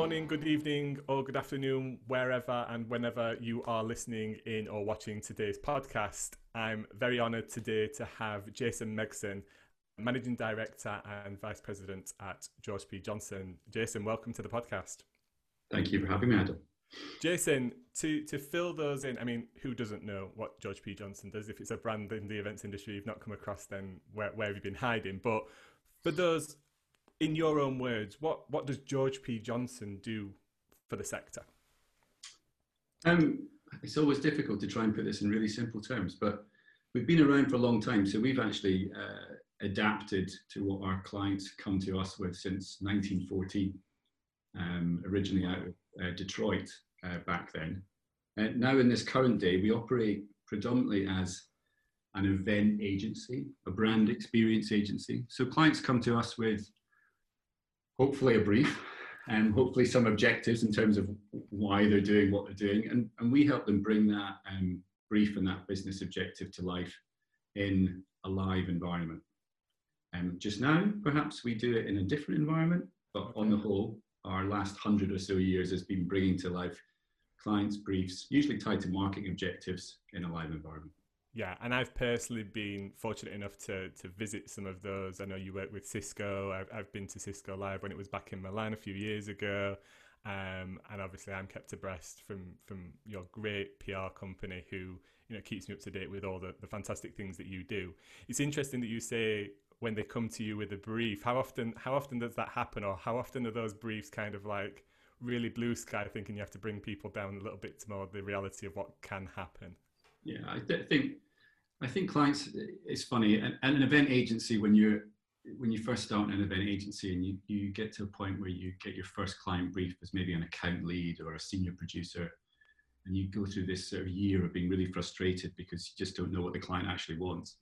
morning, good evening, or good afternoon, wherever and whenever you are listening in or watching today's podcast. I'm very honoured today to have Jason Megson, Managing Director and Vice President at George P. Johnson. Jason, welcome to the podcast. Thank you for having me, Adam. Jason, to, to fill those in, I mean, who doesn't know what George P. Johnson does? If it's a brand in the events industry you've not come across, then where, where have you been hiding? But for those in your own words, what, what does George P. Johnson do for the sector? Um, it's always difficult to try and put this in really simple terms, but we've been around for a long time. So we've actually uh, adapted to what our clients come to us with since 1914, um, originally out of uh, Detroit uh, back then. Uh, now, in this current day, we operate predominantly as an event agency, a brand experience agency. So clients come to us with hopefully a brief and hopefully some objectives in terms of why they're doing what they're doing. And, and we help them bring that um, brief and that business objective to life in a live environment. Um, just now, perhaps we do it in a different environment, but on the whole, our last hundred or so years has been bringing to life clients' briefs, usually tied to marketing objectives in a live environment. Yeah, and I've personally been fortunate enough to to visit some of those. I know you work with Cisco. I've, I've been to Cisco Live when it was back in Milan a few years ago. Um, and obviously, I'm kept abreast from from your great PR company who you know keeps me up to date with all the, the fantastic things that you do. It's interesting that you say when they come to you with a brief. How often how often does that happen, or how often are those briefs kind of like really blue sky, thinking you have to bring people down a little bit to more the reality of what can happen? Yeah, I th- think I think clients. It's funny, and, and an event agency when you're when you first start an event agency and you, you get to a point where you get your first client brief as maybe an account lead or a senior producer, and you go through this sort of year of being really frustrated because you just don't know what the client actually wants.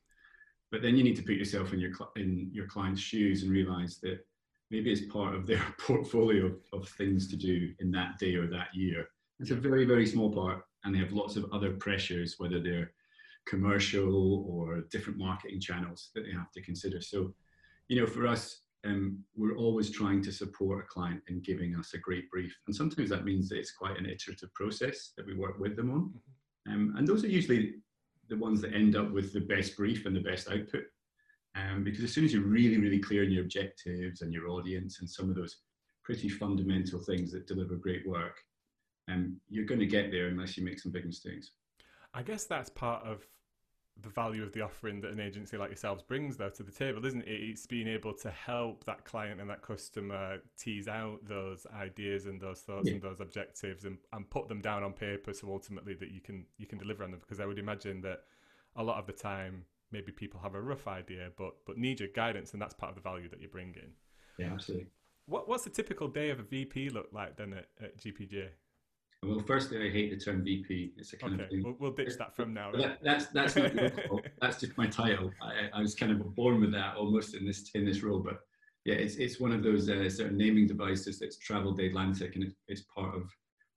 But then you need to put yourself in your in your client's shoes and realize that maybe it's part of their portfolio of, of things to do in that day or that year. It's a very very small part, and they have lots of other pressures, whether they're commercial or different marketing channels that they have to consider. So, you know, for us, um, we're always trying to support a client in giving us a great brief. And sometimes that means that it's quite an iterative process that we work with them on. Mm-hmm. Um, and those are usually the ones that end up with the best brief and the best output. Um, because as soon as you're really, really clear in your objectives and your audience and some of those pretty fundamental things that deliver great work, um, you're going to get there unless you make some big mistakes. I guess that's part of the value of the offering that an agency like yourselves brings though to the table isn't it? It's being able to help that client and that customer tease out those ideas and those thoughts yeah. and those objectives and, and put them down on paper so ultimately that you can you can deliver on them. Because i would imagine that a lot of the time maybe people have a rough idea but but need your guidance and that's part of the value that you're bringing. Yeah absolutely. What, what's a typical day of a vp look like then at, at gpj well, firstly, I hate the term VP. It's a kind okay. of thing. We'll, we'll ditch that from now. That, that's that's not That's just my title. I, I, was kind of born with that almost in this in this role. But yeah, it's it's one of those uh, sort of naming devices that's travelled the Atlantic, and it's, it's part of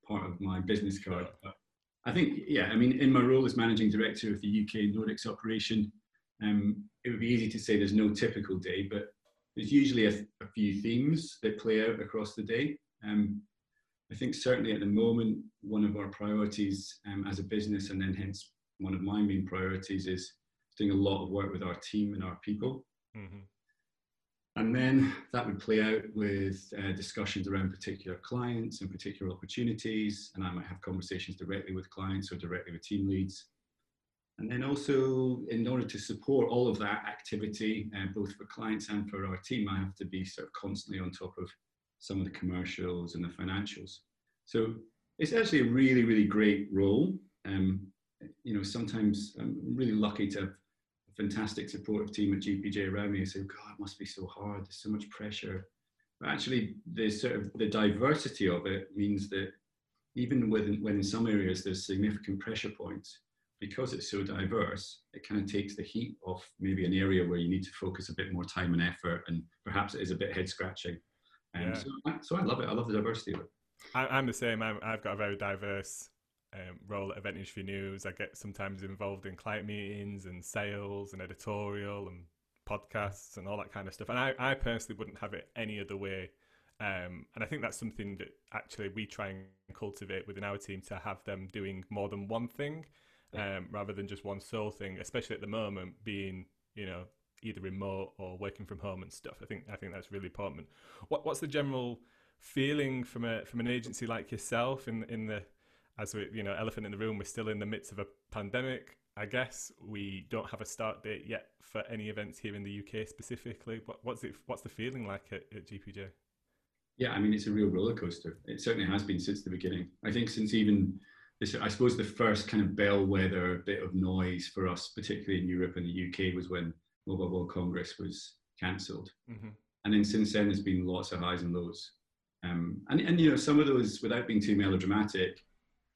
part of my business card. But I think yeah, I mean, in my role as managing director of the UK Nordics operation, um, it would be easy to say there's no typical day, but there's usually a, a few themes that play out across the day. Um, I think certainly at the moment, one of our priorities um, as a business, and then hence one of my main priorities, is doing a lot of work with our team and our people. Mm-hmm. And then that would play out with uh, discussions around particular clients and particular opportunities. And I might have conversations directly with clients or directly with team leads. And then also, in order to support all of that activity, uh, both for clients and for our team, I have to be sort of constantly on top of some of the commercials and the financials. So it's actually a really, really great role. Um, you know, sometimes I'm really lucky to have a fantastic supportive team at GPJ around me who say, God, it must be so hard. There's so much pressure. But actually, the sort of the diversity of it means that even when, when in some areas there's significant pressure points, because it's so diverse, it kind of takes the heat off maybe an area where you need to focus a bit more time and effort, and perhaps it is a bit head scratching. Um, yeah. so, so I love it. I love the diversity of it. I, am the same. i have got a very diverse um, role at Event Industry News. I get sometimes involved in client meetings and sales and editorial and podcasts and all that kind of stuff. And I, I personally wouldn't have it any other way. Um, and I think that's something that actually we try and cultivate within our team to have them doing more than one thing um, rather than just one sole thing, especially at the moment being, you know, either remote or working from home and stuff. I think I think that's really important. What what's the general feeling from a from an agency like yourself in in the as we you know elephant in the room we're still in the midst of a pandemic I guess we don't have a start date yet for any events here in the UK specifically. What, what's it? What's the feeling like at, at GPJ? Yeah, I mean it's a real roller coaster. It certainly has been since the beginning. I think since even this, I suppose the first kind of bellwether bit of noise for us, particularly in Europe and the UK, was when Mobile World Congress was cancelled. Mm-hmm. And then since then, there's been lots of highs and lows. Um, and, and, you know, some of those, without being too melodramatic,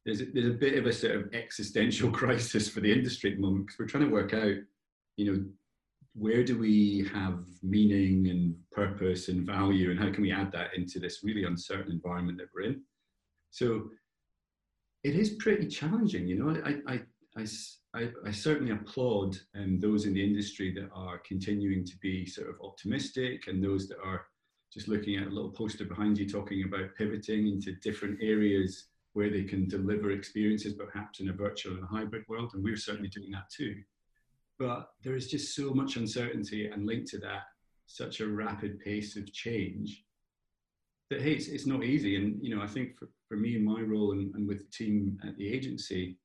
there's a, there's a bit of a sort of existential crisis for the industry at the moment because we're trying to work out, you know, where do we have meaning and purpose and value and how can we add that into this really uncertain environment that we're in? So it is pretty challenging, you know. I, I, I, I, I certainly applaud um, those in the industry that are continuing to be sort of optimistic and those that are just looking at a little poster behind you talking about pivoting into different areas where they can deliver experiences perhaps in a virtual and a hybrid world. And we're certainly doing that too. But there is just so much uncertainty and linked to that, such a rapid pace of change that hey, it's, it's not easy. And you know, I think for, for me and my role and, and with the team at the agency,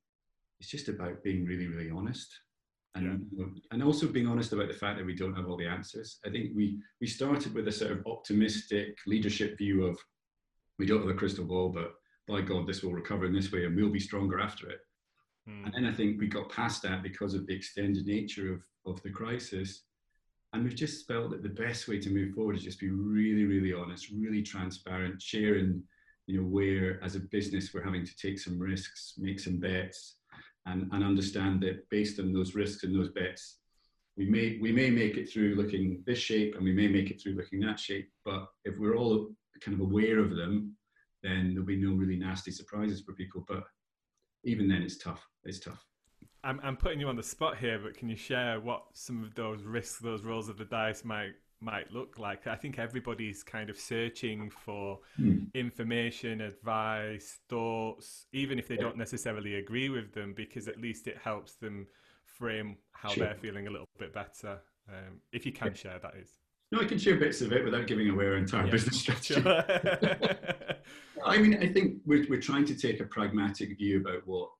it's just about being really, really honest. And, yeah. and also being honest about the fact that we don't have all the answers. I think we, we started with a sort of optimistic leadership view of we don't have a crystal ball, but by God, this will recover in this way and we'll be stronger after it. Mm. And then I think we got past that because of the extended nature of, of the crisis. And we've just felt that the best way to move forward is just be really, really honest, really transparent, sharing, you know, where as a business we're having to take some risks, make some bets, and, and understand that based on those risks and those bets, we may we may make it through looking this shape and we may make it through looking that shape. But if we're all kind of aware of them, then there'll be no really nasty surprises for people. But even then, it's tough. It's tough. I'm, I'm putting you on the spot here, but can you share what some of those risks, those rolls of the dice might might look like? I think everybody's kind of searching for mm. information, advice, thoughts, even if they yeah. don't necessarily agree with them, because at least it helps them frame how sure. they're feeling a little bit better. Um, if you can yeah. share, that is. No, I can share bits of it without giving away our entire yeah. business strategy. I mean, I think we're, we're trying to take a pragmatic view about what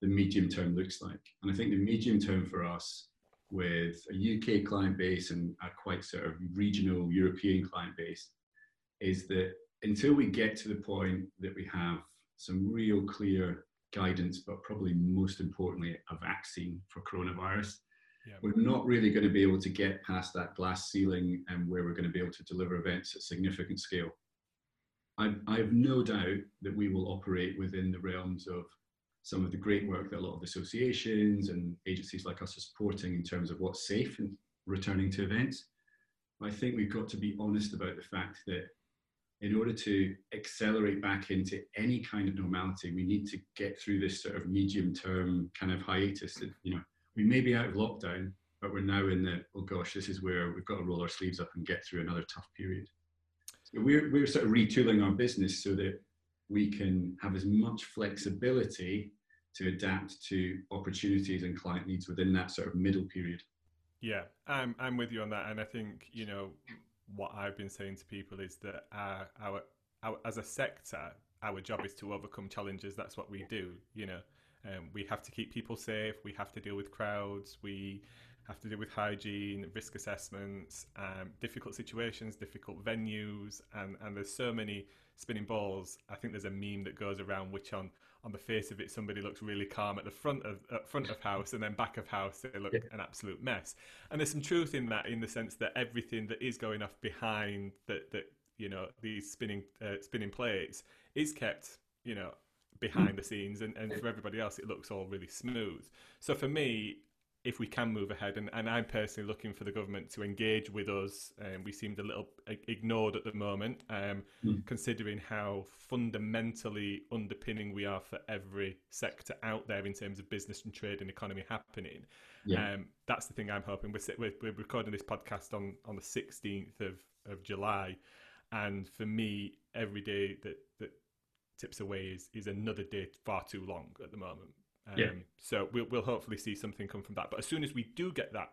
the medium term looks like. And I think the medium term for us, with a UK client base and a quite sort of regional European client base, is that until we get to the point that we have some real clear guidance, but probably most importantly, a vaccine for coronavirus, yeah. we're not really going to be able to get past that glass ceiling and where we're going to be able to deliver events at significant scale. I, I have no doubt that we will operate within the realms of some of the great work that a lot of associations and agencies like us are supporting in terms of what's safe and returning to events. I think we've got to be honest about the fact that in order to accelerate back into any kind of normality, we need to get through this sort of medium term kind of hiatus that, you know, we may be out of lockdown, but we're now in the, oh gosh, this is where we've got to roll our sleeves up and get through another tough period. So we're, we're sort of retooling our business so that we can have as much flexibility to adapt to opportunities and client needs within that sort of middle period. Yeah, I'm, I'm with you on that. And I think, you know, what I've been saying to people is that our, our, our as a sector, our job is to overcome challenges. That's what we do, you know. Um, we have to keep people safe. We have to deal with crowds. We have to deal with hygiene, risk assessments, um, difficult situations, difficult venues, and, and there's so many spinning balls. I think there's a meme that goes around which on on the face of it somebody looks really calm at the front of at front of house and then back of house they look yeah. an absolute mess. And there's some truth in that in the sense that everything that is going off behind that that you know these spinning uh, spinning plates is kept you know behind the scenes and, and for everybody else it looks all really smooth so for me if we can move ahead and, and i'm personally looking for the government to engage with us um, we seemed a little ignored at the moment um, mm. considering how fundamentally underpinning we are for every sector out there in terms of business and trade and economy happening yeah. um, that's the thing i'm hoping we're, we're, we're recording this podcast on, on the 16th of, of july And for me, every day that that tips away is is another day far too long at the moment. Um, yeah. So we'll we'll hopefully see something come from that. But as soon as we do get that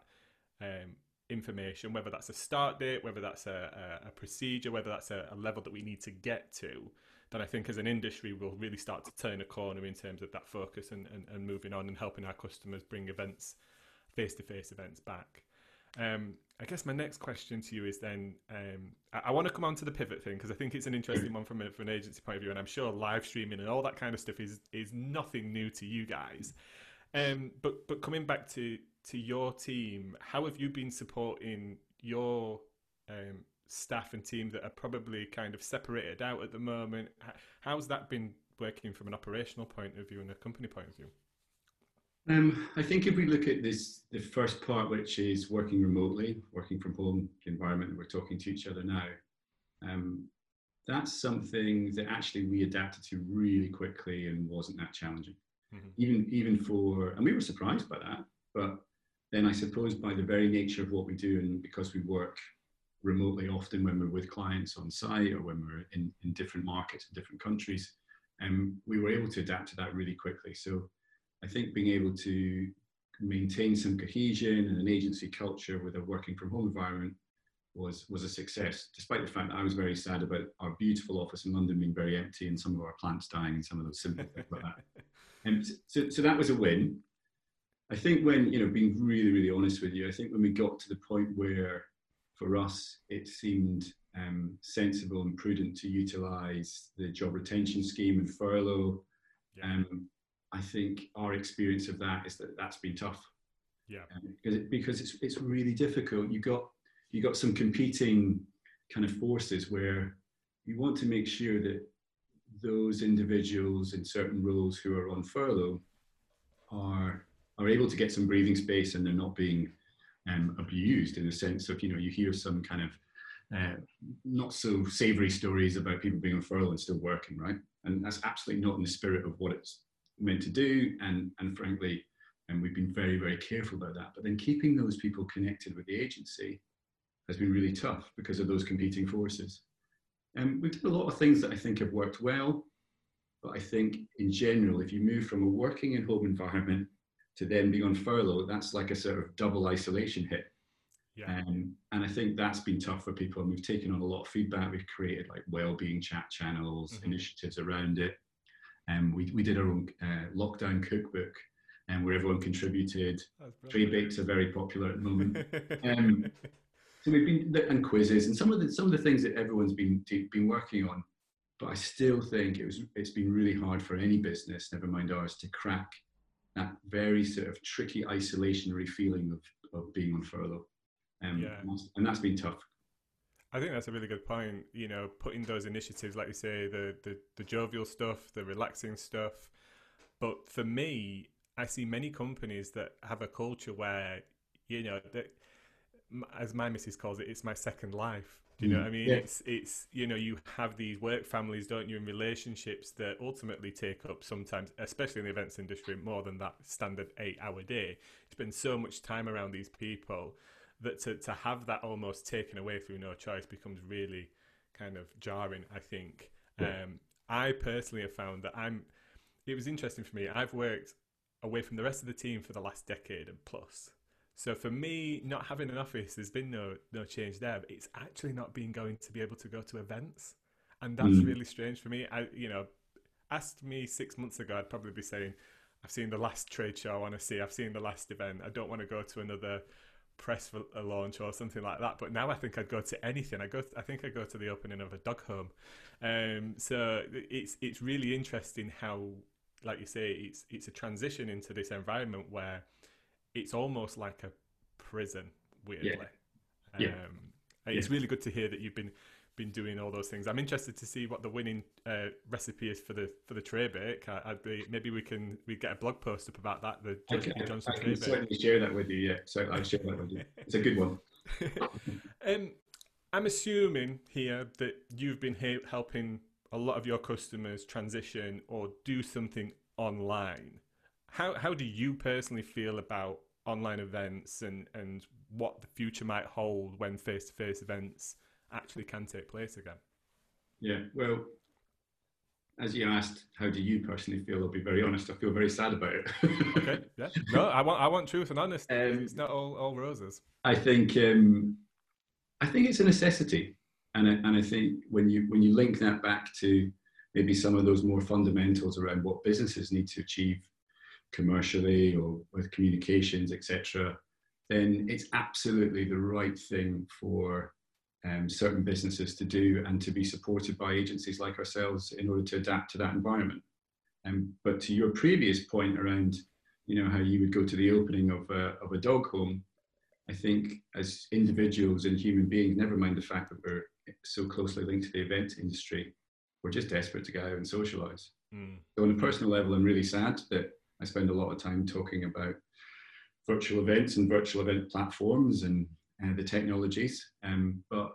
um, information, whether that's a start date, whether that's a, a, a procedure, whether that's a, a, level that we need to get to, then I think as an industry we'll really start to turn a corner in terms of that focus and, and, and moving on and helping our customers bring events, face to face events back. Um, I guess my next question to you is then um, I, I, want to come on to the pivot thing because I think it's an interesting one from, a, from an agency point of view, and I'm sure live streaming and all that kind of stuff is is nothing new to you guys. Um, but but coming back to to your team, how have you been supporting your um, staff and team that are probably kind of separated out at the moment? How's that been working from an operational point of view and a company point of view? Um, I think if we look at this, the first part, which is working remotely, working from home environment that we're talking to each other now, um, that's something that actually we adapted to really quickly and wasn't that challenging. Mm-hmm. Even even for, and we were surprised by that, but then I suppose by the very nature of what we do, and because we work remotely often when we're with clients on site or when we're in, in different markets in different countries, um, we were able to adapt to that really quickly. So I think being able to maintain some cohesion and an agency culture with a working from home environment was was a success, despite the fact that I was very sad about our beautiful office in London being very empty and some of our plants dying and some of those simple things like that. And so, so that was a win. I think when, you know, being really, really honest with you, I think when we got to the point where for us it seemed um, sensible and prudent to utilize the job retention scheme and furlough, yeah. um, I think our experience of that is that that's been tough. Yeah. Um, because, it, because it's, it's really difficult. You got, you got some competing kind of forces where you want to make sure that those individuals in certain roles who are on furlough are are able to get some breathing space and they're not being um, abused in the sense of you know you hear some kind of uh, not so savory stories about people being on furlough and still working right and that's absolutely not in the spirit of what it's meant to do and and frankly and we've been very very careful about that but then keeping those people connected with the agency has been really tough because of those competing forces and we've done a lot of things that i think have worked well but i think in general if you move from a working in home environment to then be on furlough that's like a sort of double isolation hit yeah. Um, and I think that's been tough for people. And we've taken on a lot of feedback. We've created like well-being chat channels, mm-hmm. initiatives around it. And um, we, we did our own uh, lockdown cookbook and um, where everyone contributed. Tray bakes are very popular at the moment. um, so we've been and quizzes and some of the some of the things that everyone's been been working on. But I still think it was it's been really hard for any business, never mind ours, to crack that very sort of tricky isolationary feeling of, of being on furlough. Um, yeah. and, that's, and that's been tough. I think that's a really good point. You know, putting those initiatives, like you say, the, the the jovial stuff, the relaxing stuff. But for me, I see many companies that have a culture where, you know, that as my missus calls it, it's my second life. Do you know what I mm. mean? Yeah. It's it's you know you have these work families, don't you, and relationships that ultimately take up sometimes, especially in the events industry, more than that standard eight-hour day. It's been so much time around these people that to to have that almost taken away through no choice becomes really kind of jarring. I think. Yeah. Um, I personally have found that I'm. It was interesting for me. I've worked away from the rest of the team for the last decade and plus. So for me, not having an office, there's been no no change there. But it's actually not been going to be able to go to events, and that's mm. really strange for me. I you know, asked me six months ago, I'd probably be saying, I've seen the last trade show I want to see. I've seen the last event. I don't want to go to another press for a launch or something like that. But now I think I'd go to anything. I go. To, I think I go to the opening of a dog home. Um, so it's it's really interesting how, like you say, it's it's a transition into this environment where it's almost like a prison, weirdly. Yeah. Um, yeah. It's really good to hear that you've been been doing all those things. I'm interested to see what the winning uh, recipe is for the for the tray bake. I, would be maybe we can we get a blog post up about that. The Johnson, okay. Johnson I can certainly share that with you. Yeah, so I'll share that with you. It's a good one. um, I'm assuming here that you've been helping a lot of your customers transition or do something online. How how do you personally feel about online events and and what the future might hold when face to face events actually can take place again. Yeah, well, as you asked, how do you personally feel? I'll be very honest. I feel very sad about it. okay. Yeah. No, I want I want truth and honesty. Um, it's not all, all roses. I think um, I think it's a necessity, and I, and I think when you when you link that back to maybe some of those more fundamentals around what businesses need to achieve commercially or with communications, etc., then it's absolutely the right thing for um, certain businesses to do and to be supported by agencies like ourselves in order to adapt to that environment. Um, but to your previous point around, you know, how you would go to the opening of a, of a dog home, I think as individuals and human beings, never mind the fact that we're so closely linked to the event industry, we're just desperate to get out and socialize. Mm. So on a personal level, I'm really sad that I spend a lot of time talking about virtual events and virtual event platforms and uh, the technologies. Um, but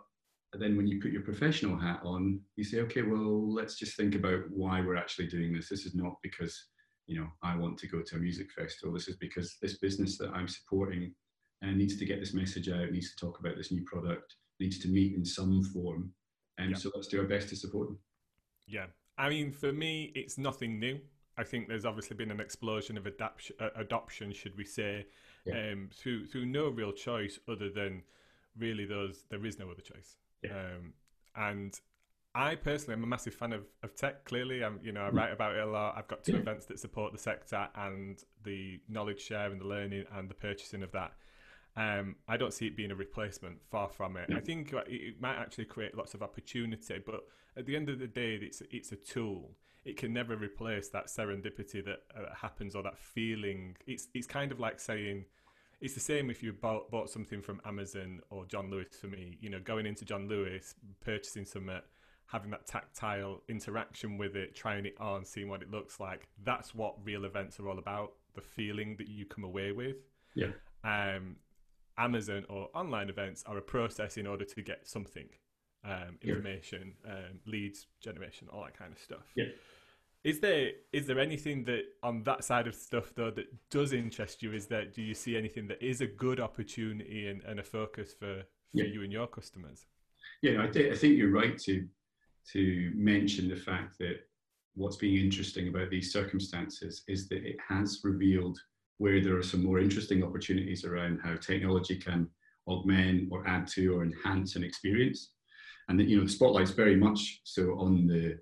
then when you put your professional hat on, you say, okay, well, let's just think about why we're actually doing this. This is not because, you know, I want to go to a music festival. This is because this business that I'm supporting uh, needs to get this message out, needs to talk about this new product, needs to meet in some form. And yeah. so let's do our best to support them. Yeah. I mean, for me, it's nothing new. I think there's obviously been an explosion of adoption should we say, yeah. um, through through no real choice other than really those there is no other choice. Yeah. Um, and I personally am a massive fan of, of tech. Clearly, I'm you know I mm. write about it a lot. I've got two yeah. events that support the sector and the knowledge share and the learning and the purchasing of that. Um, I don't see it being a replacement. Far from it. I think it might actually create lots of opportunity, but at the end of the day, it's it's a tool it can never replace that serendipity that uh, happens or that feeling. It's it's kind of like saying it's the same if you bought, bought something from Amazon or John Lewis for me. You know, going into John Lewis, purchasing something, having that tactile interaction with it, trying it on, seeing what it looks like. That's what real events are all about. The feeling that you come away with. Yeah. Um, Amazon or online events are a process in order to get something, um, information, um, leads generation, all that kind of stuff. Yeah. Is there is there anything that on that side of stuff though that does interest you? Is that do you see anything that is a good opportunity and, and a focus for, for yeah. you and your customers? Yeah, I, th- I think you're right to to mention the fact that what's being interesting about these circumstances is that it has revealed where there are some more interesting opportunities around how technology can augment or add to or enhance an experience. And that, you know, the spotlight's very much so on the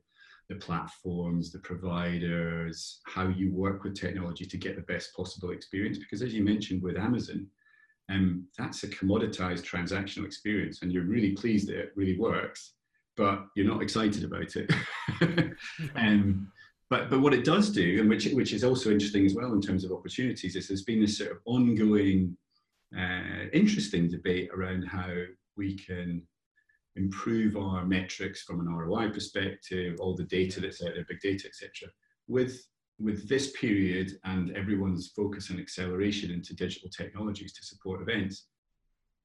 the platforms, the providers, how you work with technology to get the best possible experience. Because as you mentioned with Amazon, um, that's a commoditized transactional experience, and you're really pleased that it really works, but you're not excited about it. um, but but what it does do, and which which is also interesting as well in terms of opportunities, is there's been this sort of ongoing, uh, interesting debate around how we can improve our metrics from an ROI perspective, all the data that's out there, big data, etc. With with this period and everyone's focus and acceleration into digital technologies to support events,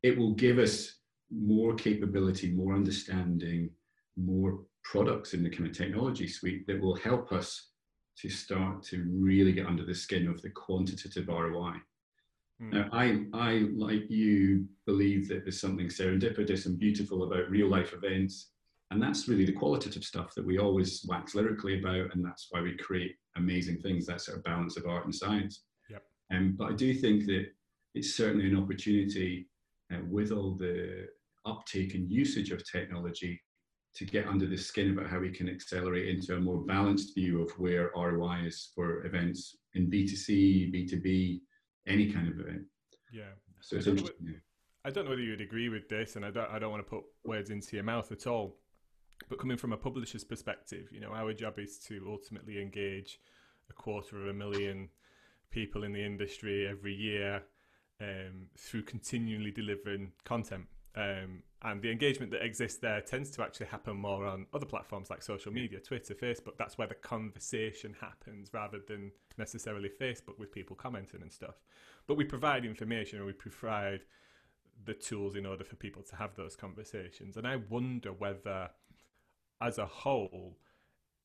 it will give us more capability, more understanding, more products in the kind of technology suite that will help us to start to really get under the skin of the quantitative ROI. Mm. Now, I, I, like you, believe that there's something serendipitous and beautiful about real life events. And that's really the qualitative stuff that we always wax lyrically about. And that's why we create amazing things, that sort of balance of art and science. Yep. Um, but I do think that it's certainly an opportunity uh, with all the uptake and usage of technology to get under the skin about how we can accelerate into a more balanced view of where ROI is for events in B2C, B2B, any kind of event. Yeah. So it's I interesting. Know, I don't know whether you'd agree with this, and I don't, I don't want to put words into your mouth at all. But coming from a publisher's perspective, you know, our job is to ultimately engage a quarter of a million people in the industry every year um, through continually delivering content. Um, and the engagement that exists there tends to actually happen more on other platforms like social media, Twitter, Facebook. That's where the conversation happens rather than necessarily Facebook with people commenting and stuff. But we provide information and we provide the tools in order for people to have those conversations. And I wonder whether, as a whole,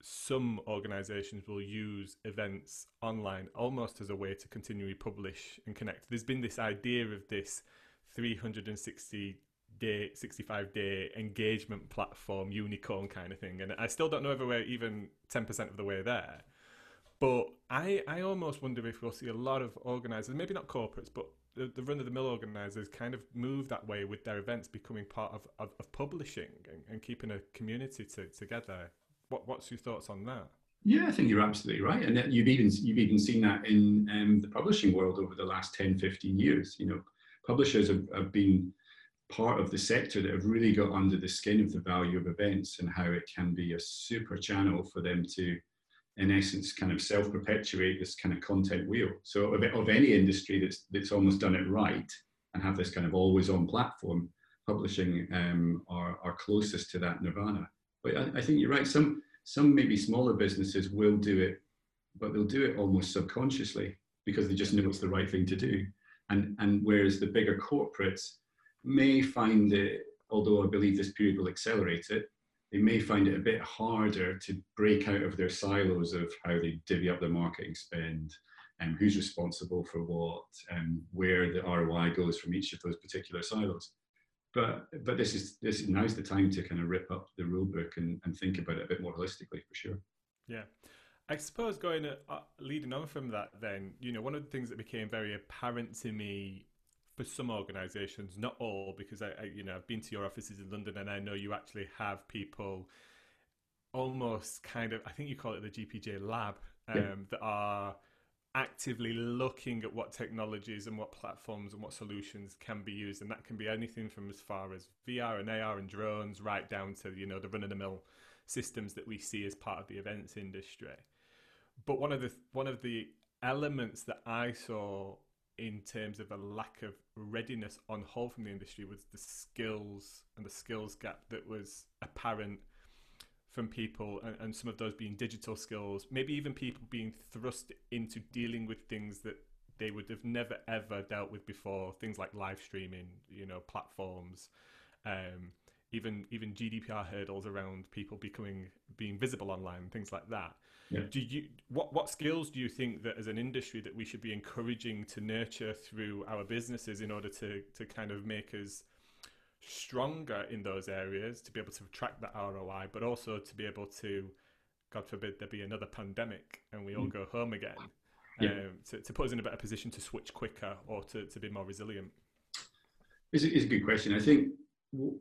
some organizations will use events online almost as a way to continually publish and connect. There's been this idea of this 360 day 65 day engagement platform unicorn kind of thing. And i still don't know if we're even 10% of the way there. But i i almost wonder if we'll see a lot of organizers maybe not corporates but the, the run of the mill organizers kind of move that way with their events becoming part of, of, of publishing and, and, keeping a community to, together. What what's your thoughts on that? Yeah, I think you're absolutely right, and you've even you've even seen that in um, the publishing world over the last 10, 15 years. You know, publishers have, have been part of the sector that have really got under the skin of the value of events and how it can be a super channel for them to, in essence, kind of self-perpetuate this kind of content wheel. So of, of any industry that's that's almost done it right and have this kind of always-on platform, publishing um, are are closest to that nirvana. But I, I think you're right. Some some maybe smaller businesses will do it, but they'll do it almost subconsciously because they just know it's the right thing to do. And and whereas the bigger corporates may find it, although I believe this period will accelerate it, they may find it a bit harder to break out of their silos of how they divvy up their marketing spend and who's responsible for what and where the ROI goes from each of those particular silos. But but this is this now's the time to kind of rip up the rule book and, and think about it a bit more holistically for sure. Yeah. I suppose going uh, leading on from that, then you know one of the things that became very apparent to me for some organisations, not all, because I, I, you know I've been to your offices in London and I know you actually have people almost kind of I think you call it the GPJ lab um, yeah. that are actively looking at what technologies and what platforms and what solutions can be used and that can be anything from as far as VR and AR and drones right down to you know the run of the mill systems that we see as part of the events industry but one of the one of the elements that I saw in terms of a lack of readiness on whole from the industry was the skills and the skills gap that was apparent from people and, and, some of those being digital skills maybe even people being thrust into dealing with things that they would have never ever dealt with before. Things like live streaming you know platforms um, even even gdpr hurdles around people becoming being visible online things like that yeah. Do you what what skills do you think that as an industry that we should be encouraging to nurture through our businesses in order to to kind of make us stronger in those areas to be able to track that ROI, but also to be able to, God forbid, there be another pandemic and we all mm. go home again, yeah. um, to, to put us in a better position to switch quicker or to, to be more resilient? It's a, it's a good question. I think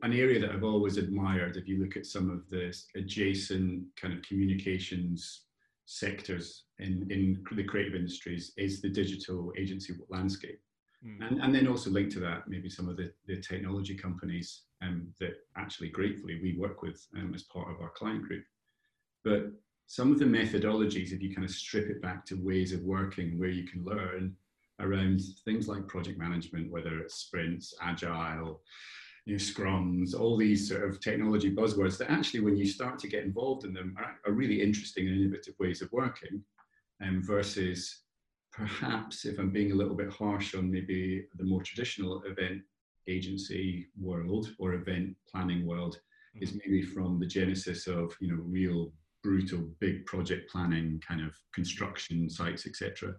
an area that I've always admired, if you look at some of the adjacent kind of communications sectors in, in the creative industries is the digital agency landscape. Mm. And, and then also linked to that, maybe some of the, the technology companies um, that actually gratefully we work with um, as part of our client group. But some of the methodologies, if you kind of strip it back to ways of working where you can learn around things like project management, whether it's sprints, agile, you know, scrums, all these sort of technology buzzwords that actually, when you start to get involved in them, are, are really interesting and innovative ways of working, um, versus perhaps, if I'm being a little bit harsh on maybe the more traditional event agency world or event planning world, mm-hmm. is maybe from the genesis of you know real brutal big project planning kind of construction sites etc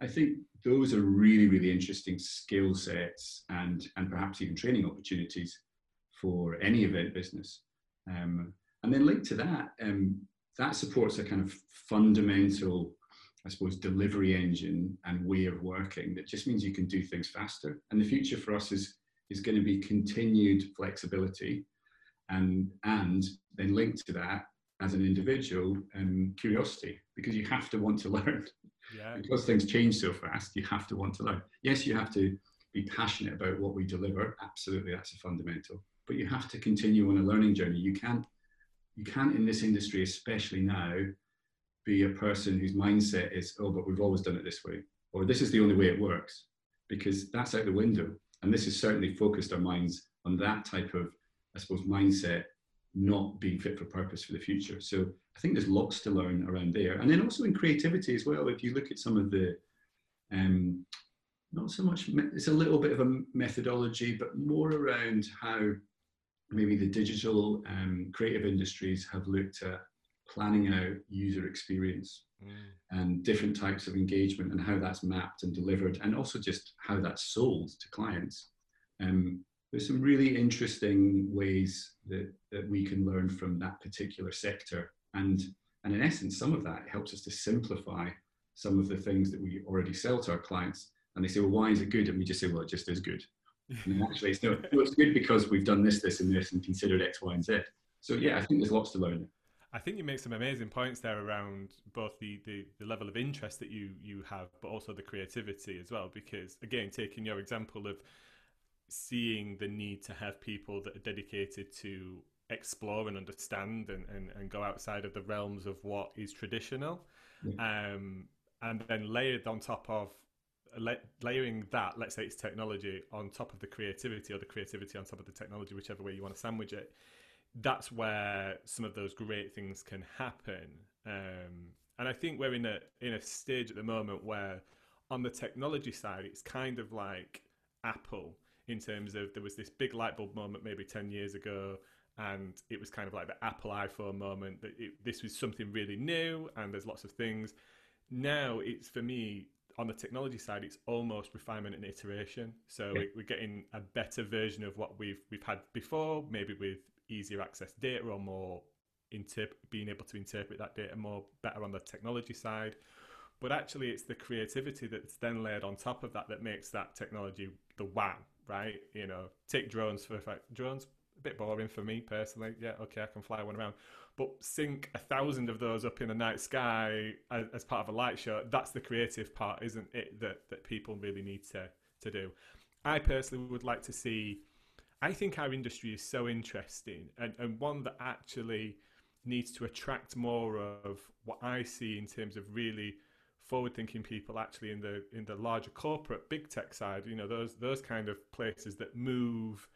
I think those are really, really interesting skill sets and, and perhaps even training opportunities for any event business. Um, and then linked to that, um, that supports a kind of fundamental, I suppose, delivery engine and way of working that just means you can do things faster. And the future for us is, is going to be continued flexibility and, and then linked to that as an individual um, curiosity because you have to want to learn yeah. because things change so fast, you have to want to learn. Yes, you have to be passionate about what we deliver. Absolutely, that's a fundamental. But you have to continue on a learning journey. You can't, you can't in this industry, especially now, be a person whose mindset is, oh, but we've always done it this way, or this is the only way it works, because that's out the window. And this has certainly focused our minds on that type of, I suppose, mindset not being fit for purpose for the future. So I think there's lots to learn around there. And then also in creativity as well, if you look at some of the, um, not so much, it's a little bit of a methodology, but more around how maybe the digital um, creative industries have looked at planning out user experience mm. and different types of engagement and how that's mapped and delivered, and also just how that's sold to clients. Um, there's some really interesting ways that, that we can learn from that particular sector. And, and in essence, some of that helps us to simplify some of the things that we already sell to our clients. And they say, well, why is it good? And we just say, well, it just is good. And actually, it's, no, it's good because we've done this, this, and this, and considered X, Y, and Z. So yeah, I think there's lots to learn. I think you make some amazing points there around both the, the, the, level of interest that you, you have, but also the creativity as well. Because again, taking your example of seeing the need to have people that are dedicated to explore and understand and, and, and go outside of the realms of what is traditional. Yeah. Um, and then layered on top of layering that, let's say it's technology on top of the creativity or the creativity on top of the technology, whichever way you want to sandwich it. That's where some of those great things can happen. Um, and I think we're in a in a stage at the moment where, on the technology side, it's kind of like Apple in terms of there was this big light bulb moment maybe 10 years ago and it was kind of like the apple iphone moment that it, this was something really new and there's lots of things. Now it's for me on the technology side it's almost refinement and iteration. So yeah. we're getting a better version of what we've we've had before maybe with easier access data or more interp- being able to interpret that data more better on the technology side. But actually it's the creativity that's then layered on top of that that makes that technology the wow right? You know, take drones for effect. Drones, a bit boring for me personally. Yeah, okay, I can fly one around. But sync a thousand of those up in the night sky as, as part of a light show, that's the creative part, isn't it? That, that people really need to, to do. I personally would like to see, I think our industry is so interesting and, and one that actually needs to attract more of what I see in terms of really forward thinking people actually in the in the larger corporate big tech side you know those those kind of places that move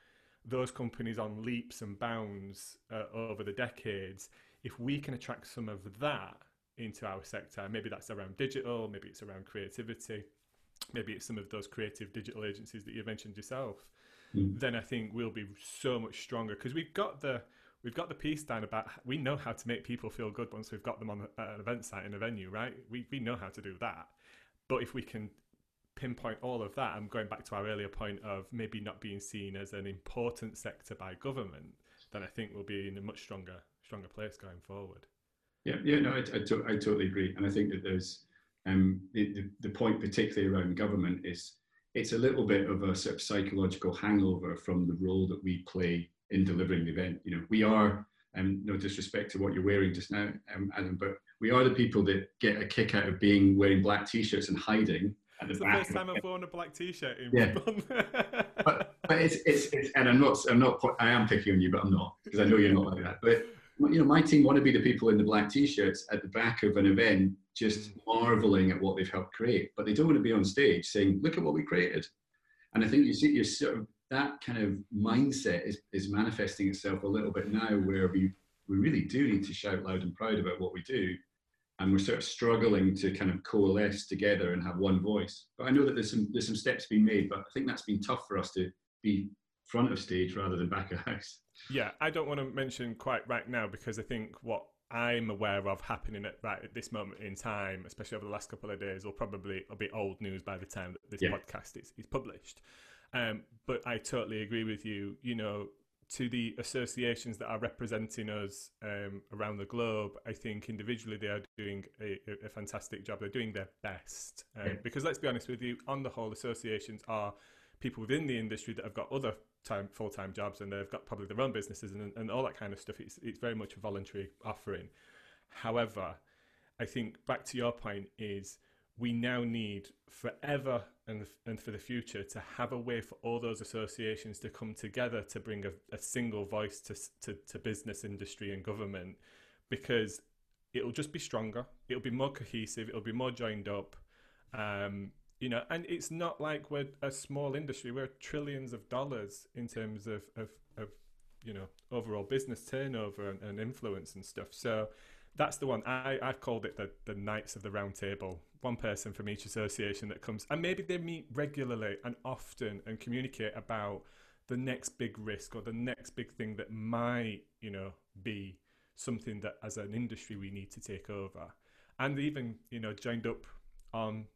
those companies on leaps and bounds uh, over the decades if we can attract some of that into our sector maybe that's around digital maybe it's around creativity maybe it's some of those creative digital agencies that you mentioned yourself mm. then i think we'll be so much stronger because we've got the we've got the piece down about we know how to make people feel good once we've got them on an event site in a venue, right? We we know how to do that. But if we can pinpoint all of that, I'm going back to our earlier point of maybe not being seen as an important sector by government, then I think we'll be in a much stronger stronger place going forward. Yeah, yeah, no, I, I, to, I totally agree, and I think that there's um, the, the, the point particularly around government is it's a little bit of a sort of psychological hangover from the role that we play in delivering the event. You know, we are, um, no disrespect to what you're wearing just now, um, Adam, but we are the people that get a kick out of being wearing black t-shirts and hiding at the it's back. the first time I've worn a black t-shirt in yeah. but, but it's, it's, it's, and I'm not, I'm not, I am picking on you, but I'm not, because I know you're not like that. But, you know, my team want to be the people in the black t-shirts at the back of an event, just mm. marveling at what they've helped create. But they don't want to be on stage saying, look at what we created. And I think you see, you're sort of that kind of mindset is, is manifesting itself a little bit now where we, we really do need to shout loud and proud about what we do. And we're sort of struggling to kind of coalesce together and have one voice. But I know that there's some, there's some steps being made, but I think that's been tough for us to be front of stage rather than back of house. Yeah, I don't want to mention quite right now because I think what I'm aware of happening at right at this moment in time, especially over the last couple of days, will probably will be old news by the time that this yeah. podcast is, is published. Um, but I totally agree with you. You know, to the associations that are representing us um, around the globe, I think individually they are doing a, a fantastic job. They're doing their best. Um, yeah. Because let's be honest with you, on the whole, associations are people within the industry that have got other time full time jobs and they've got probably their own businesses and, and all that kind of stuff. It's it's very much a voluntary offering. However, I think back to your point is we now need forever and and for the future to have a way for all those associations to come together to bring a, a single voice to, to to business industry and government because it'll just be stronger it'll be more cohesive it'll be more joined up um, you know and it's not like we're a small industry we're trillions of dollars in terms of of, of you know overall business turnover and, and influence and stuff so that's the one I, I've called it the, the Knights of the Round Table. One person from each association that comes, and maybe they meet regularly and often and communicate about the next big risk or the next big thing that might, you know, be something that as an industry we need to take over. And even, you know, joined up on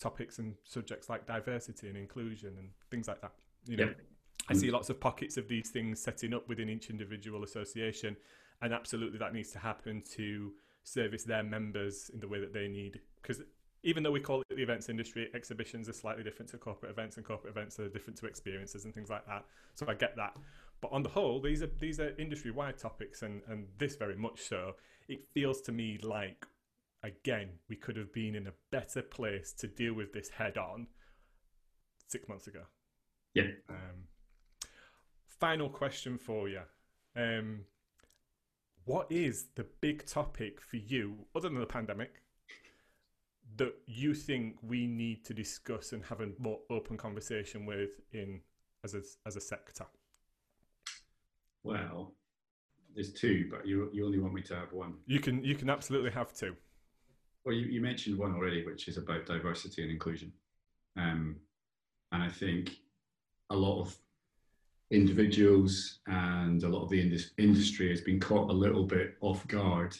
topics and subjects like diversity and inclusion and things like that. You know, I see lots of pockets of these things setting up within each individual association, and absolutely that needs to happen to service their members in the way that they need. Because even though we call it the events industry, exhibitions are slightly different to corporate events, and corporate events are different to experiences and things like that. So I get that. But on the whole, these are these are industry wide topics, and and this very much so. It feels to me like again we could have been in a better place to deal with this head on six months ago. Yeah. Um, final question for you. Um, what is the big topic for you, other than the pandemic, that you think we need to discuss and have a more open conversation with in as a, as a sector? Well, there's two, but you you only want me to have one. You can you can absolutely have two. Well, you, you mentioned one already, which is about diversity and inclusion, um, and I think a lot of individuals and a lot of the indus- industry has been caught a little bit off guard,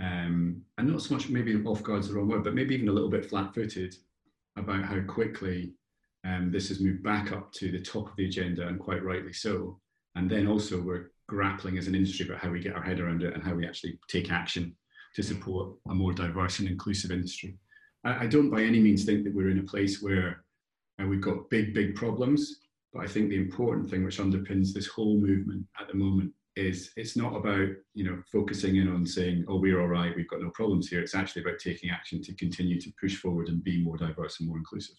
um, and not so much maybe off guard is the wrong word, but maybe even a little bit flat-footed about how quickly um, this has moved back up to the top of the agenda, and quite rightly so. And then also we're grappling as an industry about how we get our head around it and how we actually take action to support a more diverse and inclusive industry. I, I don't by any means think that we're in a place where uh, we've got big, big problems, but I think the important thing which underpins this whole movement at the moment is it's not about you know focusing in on saying oh we're all right we've got no problems here. It's actually about taking action to continue to push forward and be more diverse and more inclusive.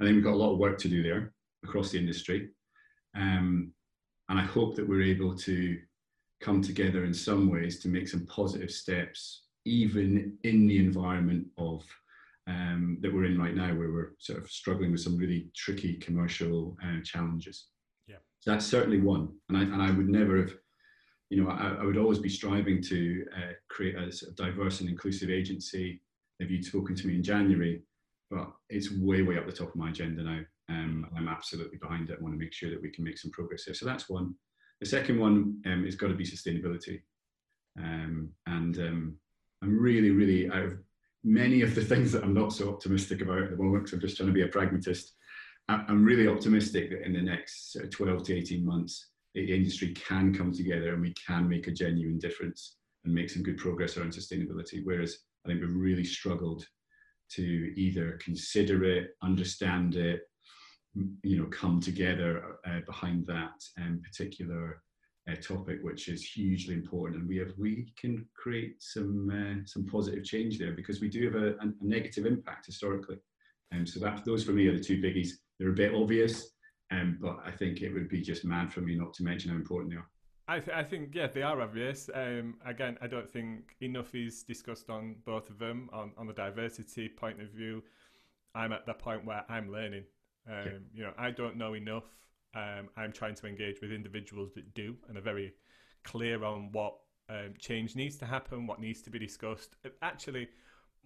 I think we've got a lot of work to do there across the industry um, and i hope that we're able to come together in some ways to make some positive steps even in the environment of um, that we're in right now, where we're sort of struggling with some really tricky commercial uh, challenges. Yeah, so that's certainly one, and I and I would never have, you know, I, I would always be striving to uh, create a diverse and inclusive agency. If you'd spoken to me in January, but it's way way up the top of my agenda now. Um, I'm absolutely behind it. I want to make sure that we can make some progress there. So that's one. The second one um, has got to be sustainability, um, and um, I'm really, really out of many of the things that I'm not so optimistic about at the moment, because I'm just trying to be a pragmatist. I'm really optimistic that in the next 12 to 18 months, the industry can come together and we can make a genuine difference and make some good progress around sustainability. Whereas I think we've really struggled to either consider it, understand it, you know, come together uh, behind that um, particular uh, topic, which is hugely important, and we have we can create some uh, some positive change there because we do have a, a, negative impact historically. And um, so that those for me are the two biggies. They're a bit obvious, um, but I think it would be just mad for me not to mention how important they are. I, th- I think yeah they are obvious. Um, again, I don't think enough is discussed on both of them on, on the diversity point of view. I'm at the point where I'm learning. Um, yeah. You know, I don't know enough um, I'm trying to engage with individuals that do and are very clear on what um, change needs to happen, what needs to be discussed. Actually,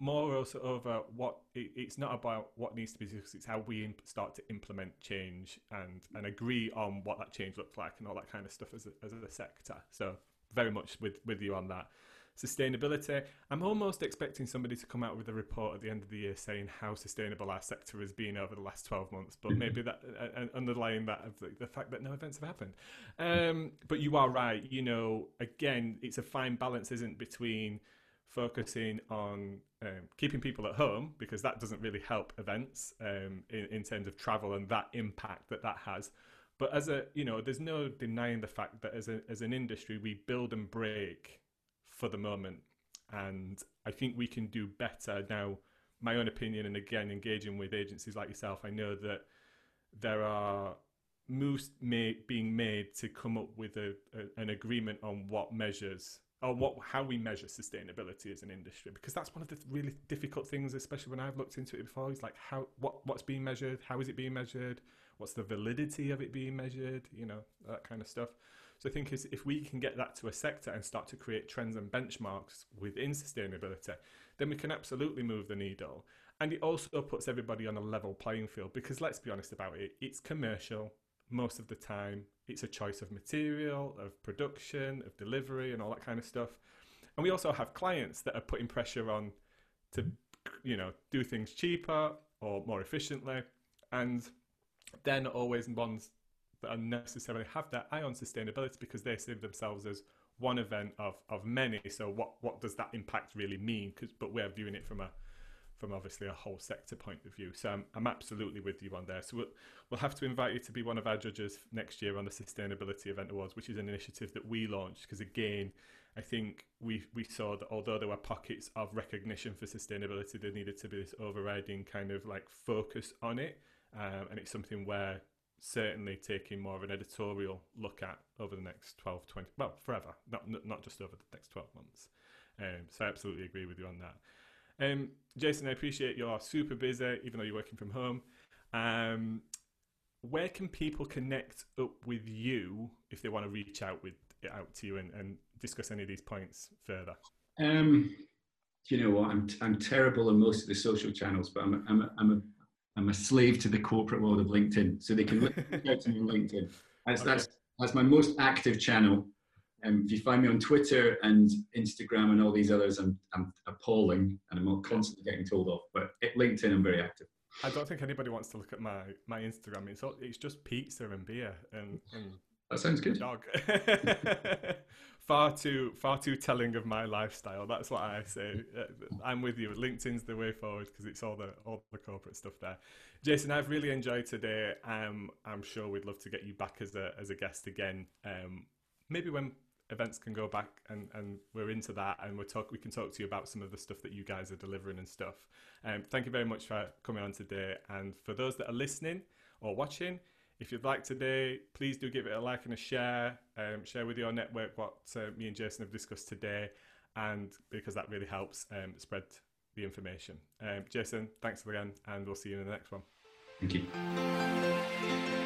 more also over what it, it's not about what needs to be discussed, it's how we imp- start to implement change and, and agree on what that change looks like and all that kind of stuff as a, as a sector. So, very much with, with you on that sustainability. I'm almost expecting somebody to come out with a report at the end of the year saying how sustainable our sector has been over the last 12 months, but maybe that uh, underlying that of the, the, fact that no events have happened. Um, but you are right. You know, again, it's a fine balance, isn't between focusing on um, keeping people at home because that doesn't really help events um, in, in terms of travel and that impact that that has. But as a, you know, there's no denying the fact that as a, as an industry, we build and break for the moment. And I think we can do better now. My own opinion, and again, engaging with agencies like yourself, I know that there are moves made, being made to come up with a, a, an agreement on what measures or what how we measure sustainability as an industry because that's one of the really difficult things especially when I've looked into it before is like how what what's being measured how is it being measured what's the validity of it being measured you know that kind of stuff so I think if we can get that to a sector and start to create trends and benchmarks within sustainability, then we can absolutely move the needle. And it also puts everybody on a level playing field because let's be honest about it, it's commercial most of the time. It's a choice of material, of production, of delivery, and all that kind of stuff. And we also have clients that are putting pressure on to, you know, do things cheaper or more efficiently. And they're not always ones that unnecessarily have that eye on sustainability because they see themselves as one event of, of many. So what, what does that impact really mean? Cause, but we're viewing it from a from obviously a whole sector point of view. So I'm, I'm absolutely with you on there. So we'll, we'll have to invite you to be one of our judges next year on the Sustainability Event Awards, which is an initiative that we launched. Because again, I think we we saw that although there were pockets of recognition for sustainability, there needed to be this overriding kind of like focus on it, um, and it's something where certainly taking more of an editorial look at over the next 12 20 well forever not not just over the next 12 months um, so i absolutely agree with you on that um, jason i appreciate you're super busy even though you're working from home um, where can people connect up with you if they want to reach out with out to you and, and discuss any of these points further um, you know what i'm, I'm terrible on most of the social channels but i'm a, I'm a, I'm a I'm a slave to the corporate world of LinkedIn. So they can look out to me on LinkedIn. That's, okay. that's, that's my most active channel. Um, if you find me on Twitter and Instagram and all these others, I'm, I'm appalling and I'm constantly getting told off. But at LinkedIn, I'm very active. I don't think anybody wants to look at my, my Instagram. It's all, it's just pizza and beer and, and that sounds good. Dog. far too far too telling of my lifestyle. That's what I say. Uh, I'm with you. LinkedIn's the way forward because it's all the all the corporate stuff there. Jason, I've really enjoyed today. Um, I'm sure we'd love to get you back as a as a guest again. Um, maybe when events can go back and, and we're into that and we're talk we can talk to you about some of the stuff that you guys are delivering and stuff. Um, thank you very much for coming on today. And for those that are listening or watching, if you'd like today, please do give it a like and a share. Um, share with your network what uh, me and Jason have discussed today, and because that really helps um, spread the information. Um, Jason, thanks again, and we'll see you in the next one. Thank you.